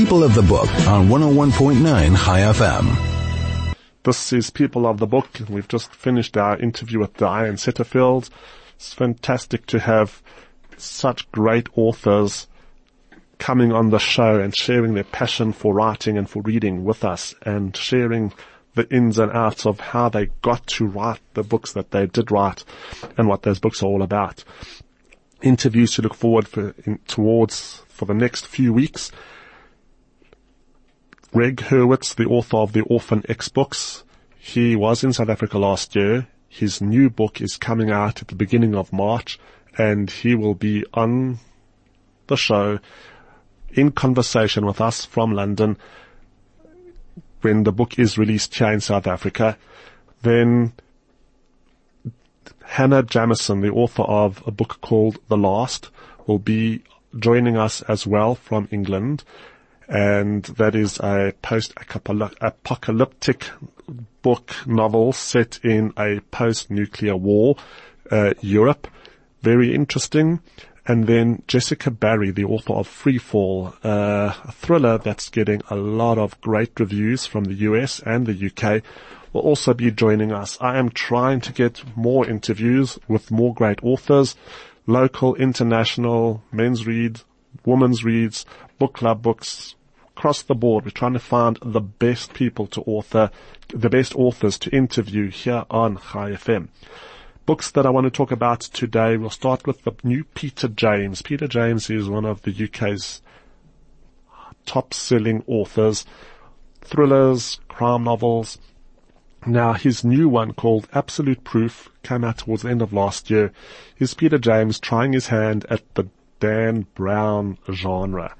People of the Book on 101.9 Chai FM. This is People of the Book. We've just finished our interview with Diane Setterfield. It's fantastic to have such great authors coming on the show and sharing their passion for writing and for reading with us and sharing the ins and outs of how they got to write the books that they did write and what those books are all about. Interviews to look forward for, in, towards for the next few weeks. Gregg Hurwitz, the author of the Orphan X books, he was in South Africa last year. His new book is coming out at the beginning of March and he will be on the show in conversation with us from London when the book is released here in South Africa. Then Hanna Jameson, the author of a book called The Last, will be joining us as well from England. And that is a post-apocalyptic book novel set in a post-nuclear war, uh, Europe. Very interesting. And then Jessica Barry, the author of Freefall, uh, a thriller that's getting a lot of great reviews from the US and the UK, will also be joining us. I am trying to get more interviews with more great authors, local, international, men's reads, women's reads, book club books, across the board. We're trying to find the best people to author, the best authors to interview here on Chai FM books that I want to talk about today. We'll start with the new Peter James. Peter James is one of the UK's top selling authors, thrillers, crime novels. Now his new one called Absolute Proof came out towards the end of last year. Is Peter James trying his hand at the Dan Brown genre.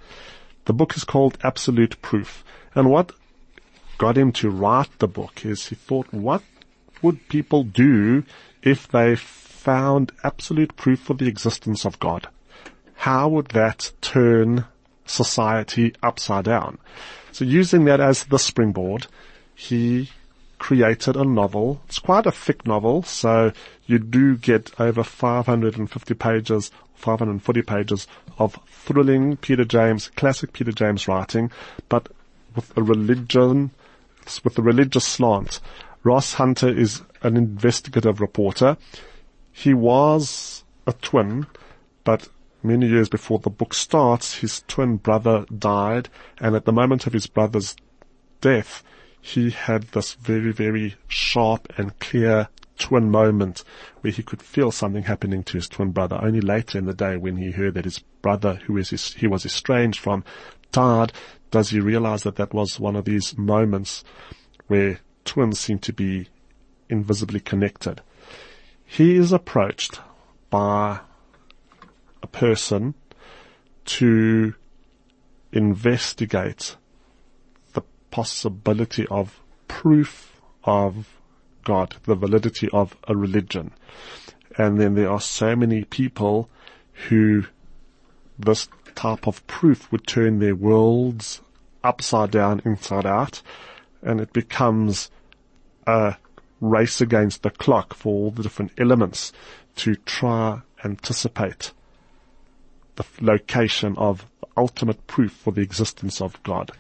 The book is called Absolute Proof. And what got him to write the book is he thought, what would people do if they found absolute proof for the existence of God? How would that turn society upside down? So using that as the springboard, he created a novel. It's quite a thick novel, so you do get over 550 pages, 540 pages of thrilling Peter James, classic Peter James writing, but with a religion, with a religious slant. Ross Hunter is an investigative reporter. He was a twin, but many years before the book starts, his twin brother died, and at the moment of his brother's death, he had this very, very sharp and clear twin moment where he could feel something happening to his twin brother. Only later in the day when he heard that his brother, who is his, he was estranged from, died, does he realize that that was one of these moments where twins seem to be invisibly connected. He is approached by a person to investigate the possibility of proof of God, the validity of a religion. And then there are so many people who this type of proof would turn their worlds upside down, inside out, and it becomes a race against the clock for all the different elements to try anticipate the location of the ultimate proof for the existence of God.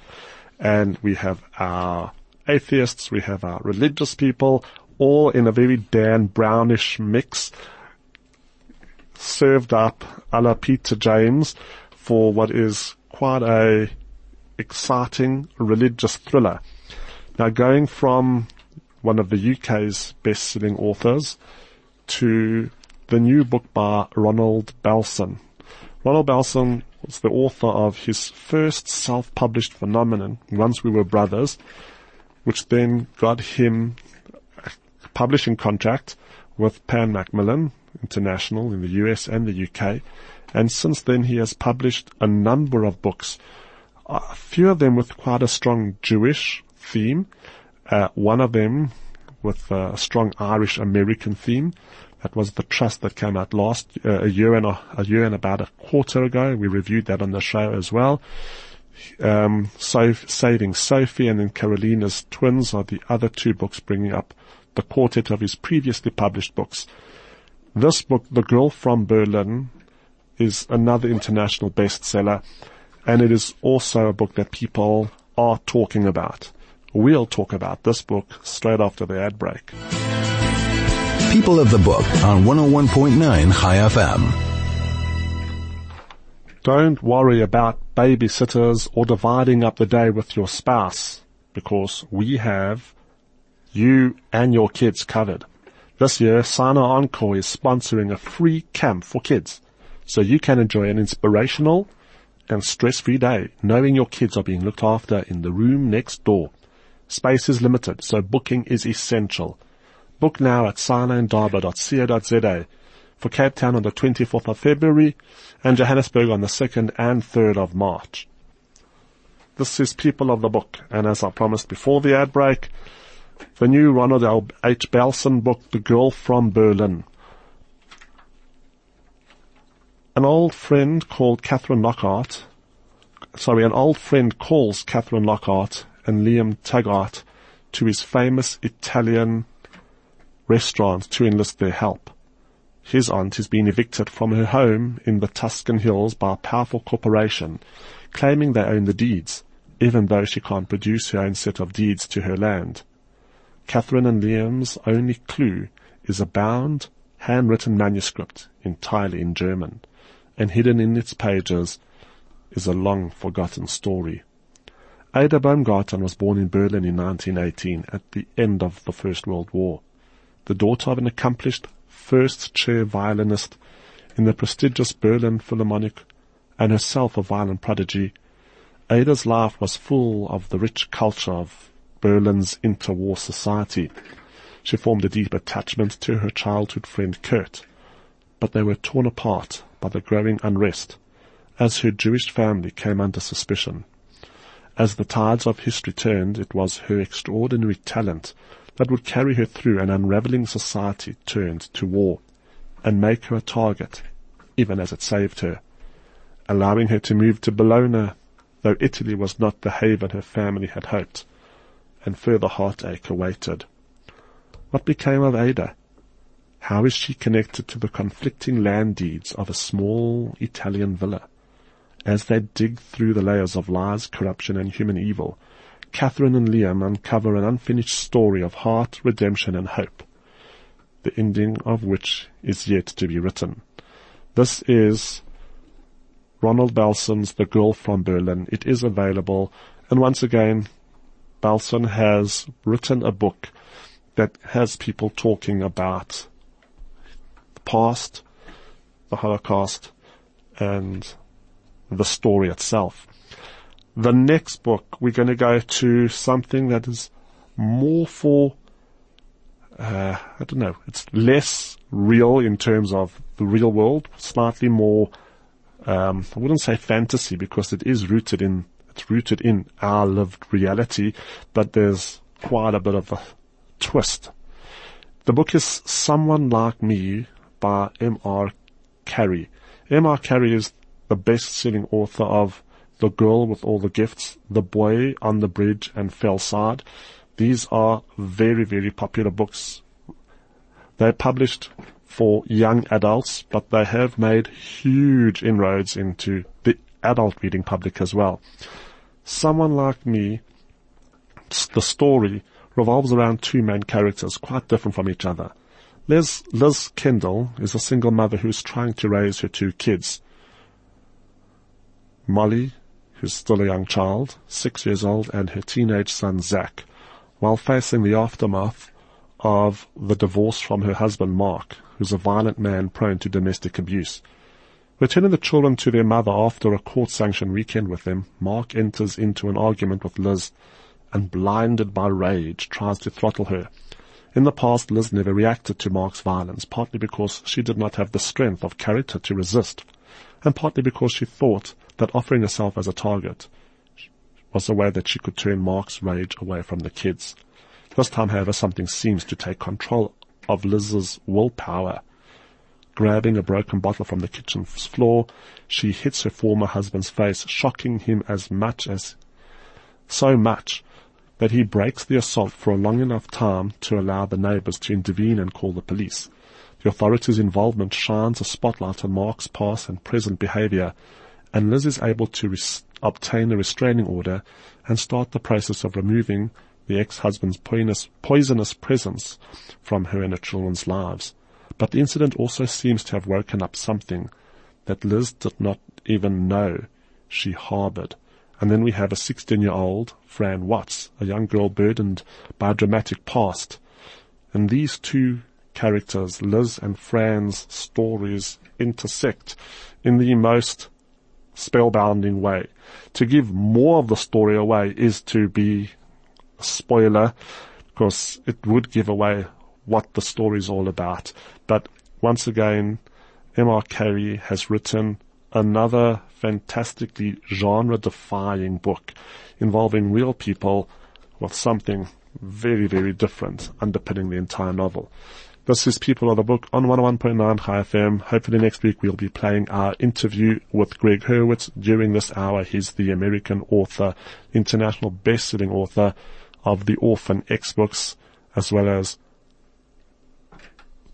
And we have our atheists, we have our religious people, all in a very Dan Brownish mix, served up a la Peter James for what is quite a exciting religious thriller. Now going from one of the UK's best-selling authors to the new book by Ronald Balson. Ronald Balson was the author of his first self-published phenomenon, Once We Were Brothers, which then got him a publishing contract with Pan Macmillan International in the US and the UK. And since then he has published a number of books, a few of them with quite a strong Jewish theme, uh, one of them with a strong Irish American theme. That was the trust that came out last uh, a year and a, a, year and about a quarter ago. We reviewed that on the show as well. Um, so, Saving Sophie and then Karolina's Twins are the other two books bringing up the quartet of his previously published books. This book, The Girl from Berlin, is another international bestseller. And it is also a book that people are talking about. We'll talk about this book straight after the ad break. People of the Book on 101.9 Chai FM. Don't worry about babysitters or dividing up the day with your spouse because we have you and your kids covered. This year, Sinai Indaba is sponsoring a free camp for kids so you can enjoy an inspirational and stress-free day knowing your kids are being looked after in the room next door. Space is limited, so booking is essential. Book now at sinaiindaba.co.za for Cape Town on the 24th of February and Johannesburg on the 2nd and 3rd of March. This is People of the Book, and as I promised before the ad break, the new Ronald. H. Balson book, The Girl from Berlin. An old friend called Catherine Lockhart, sorry, an old friend calls Catherine Lockhart and Liam Taggart to his famous Italian restaurant to enlist their help. His aunt is being evicted from her home in the Tuscan Hills by a powerful corporation, claiming they own the deeds, even though she can't produce her own set of deeds to her land. Catherine and Liam's only clue is a bound, handwritten manuscript entirely in German, and hidden in its pages is a long forgotten story. Ada Baumgarten was born in Berlin in 1918 at the end of the First World War the daughter of an accomplished first chair violinist in the prestigious Berlin Philharmonic and herself a violin prodigy, Ada's life was full of the rich culture of Berlin's interwar society. She formed a deep attachment to her childhood friend Kurt, but they were torn apart by the growing unrest as her Jewish family came under suspicion. As the tides of history turned, it was her extraordinary talent that would carry her through an unraveling society turned to war and make her a target, even as it saved her, allowing her to move to Bologna, though Italy was not the haven her family had hoped, and further heartache awaited. What became of Ada? How is she connected to the conflicting land deeds of a small Italian villa? As they dig through the layers of lies, corruption, and human evil, Catherine and Liam uncover an unfinished story of heart, redemption, and hope, the ending of which is yet to be written. This is Ronald Balson's The Girl from Berlin. It is available, and once again, Balson has written a book that has people talking about the past, the Holocaust, and the story itself. The next book, we're going to go to something that is more for, uh, I don't know, it's less real in terms of the real world, slightly more, um, I wouldn't say fantasy because it is rooted in, it's rooted in our lived reality, but there's quite a bit of a twist. The book is Someone Like Me by M.R. Carey. M.R. Carey is the best-selling author of the Girl with All the Gifts, The Boy on the Bridge, and Fellside. These are very, very popular books. They're published for young adults, but they have made huge inroads into the adult reading public as well. Someone like me, the story revolves around two main characters, quite different from each other. Liz, Liz Kendall is a single mother who's trying to raise her two kids. Molly who's still a young child, six years old, and her teenage son Zach, while facing the aftermath of the divorce from her husband Mark, who's a violent man prone to domestic abuse. Returning the children to their mother after a court-sanctioned weekend with them, Mark enters into an argument with Liz and blinded by rage tries to throttle her. In the past, Liz never reacted to Mark's violence, partly because she did not have the strength of character to resist, and partly because she thought that offering herself as a target was a way that she could turn Mark's rage away from the kids. This time, however, something seems to take control of Liz's willpower. Grabbing a broken bottle from the kitchen floor, she hits her former husband's face, shocking him as much as, so much, that he breaks the assault for a long enough time to allow the neighbors to intervene and call the police. The authorities' involvement shines a spotlight on Mark's past and present behavior and Liz is able to res- obtain a restraining order and start the process of removing the ex-husband's poisonous, poisonous presence from her and her children's lives. But the incident also seems to have woken up something that Liz did not even know she harbored. And then we have a 16 year old, Fran Watts, a young girl burdened by a dramatic past. And these two characters, Liz and Fran's stories intersect in the most spellbinding way. To give more of the story away is to be a spoiler because it would give away what the story is all about. But once again, M.R. Carey has written another fantastically genre-defying book involving real people with something very, very different underpinning the entire novel. This is People of the Book on 101.9 Chai FM. Hopefully next week we'll be playing our interview with Gregg Hurwitz. During this hour, he's the American author, international best-selling author of the Orphan X books, as well as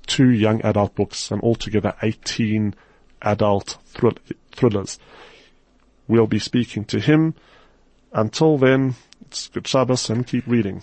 two young adult books and altogether 18 adult thrillers. We'll be speaking to him. Until then, it's good Shabbos and keep reading.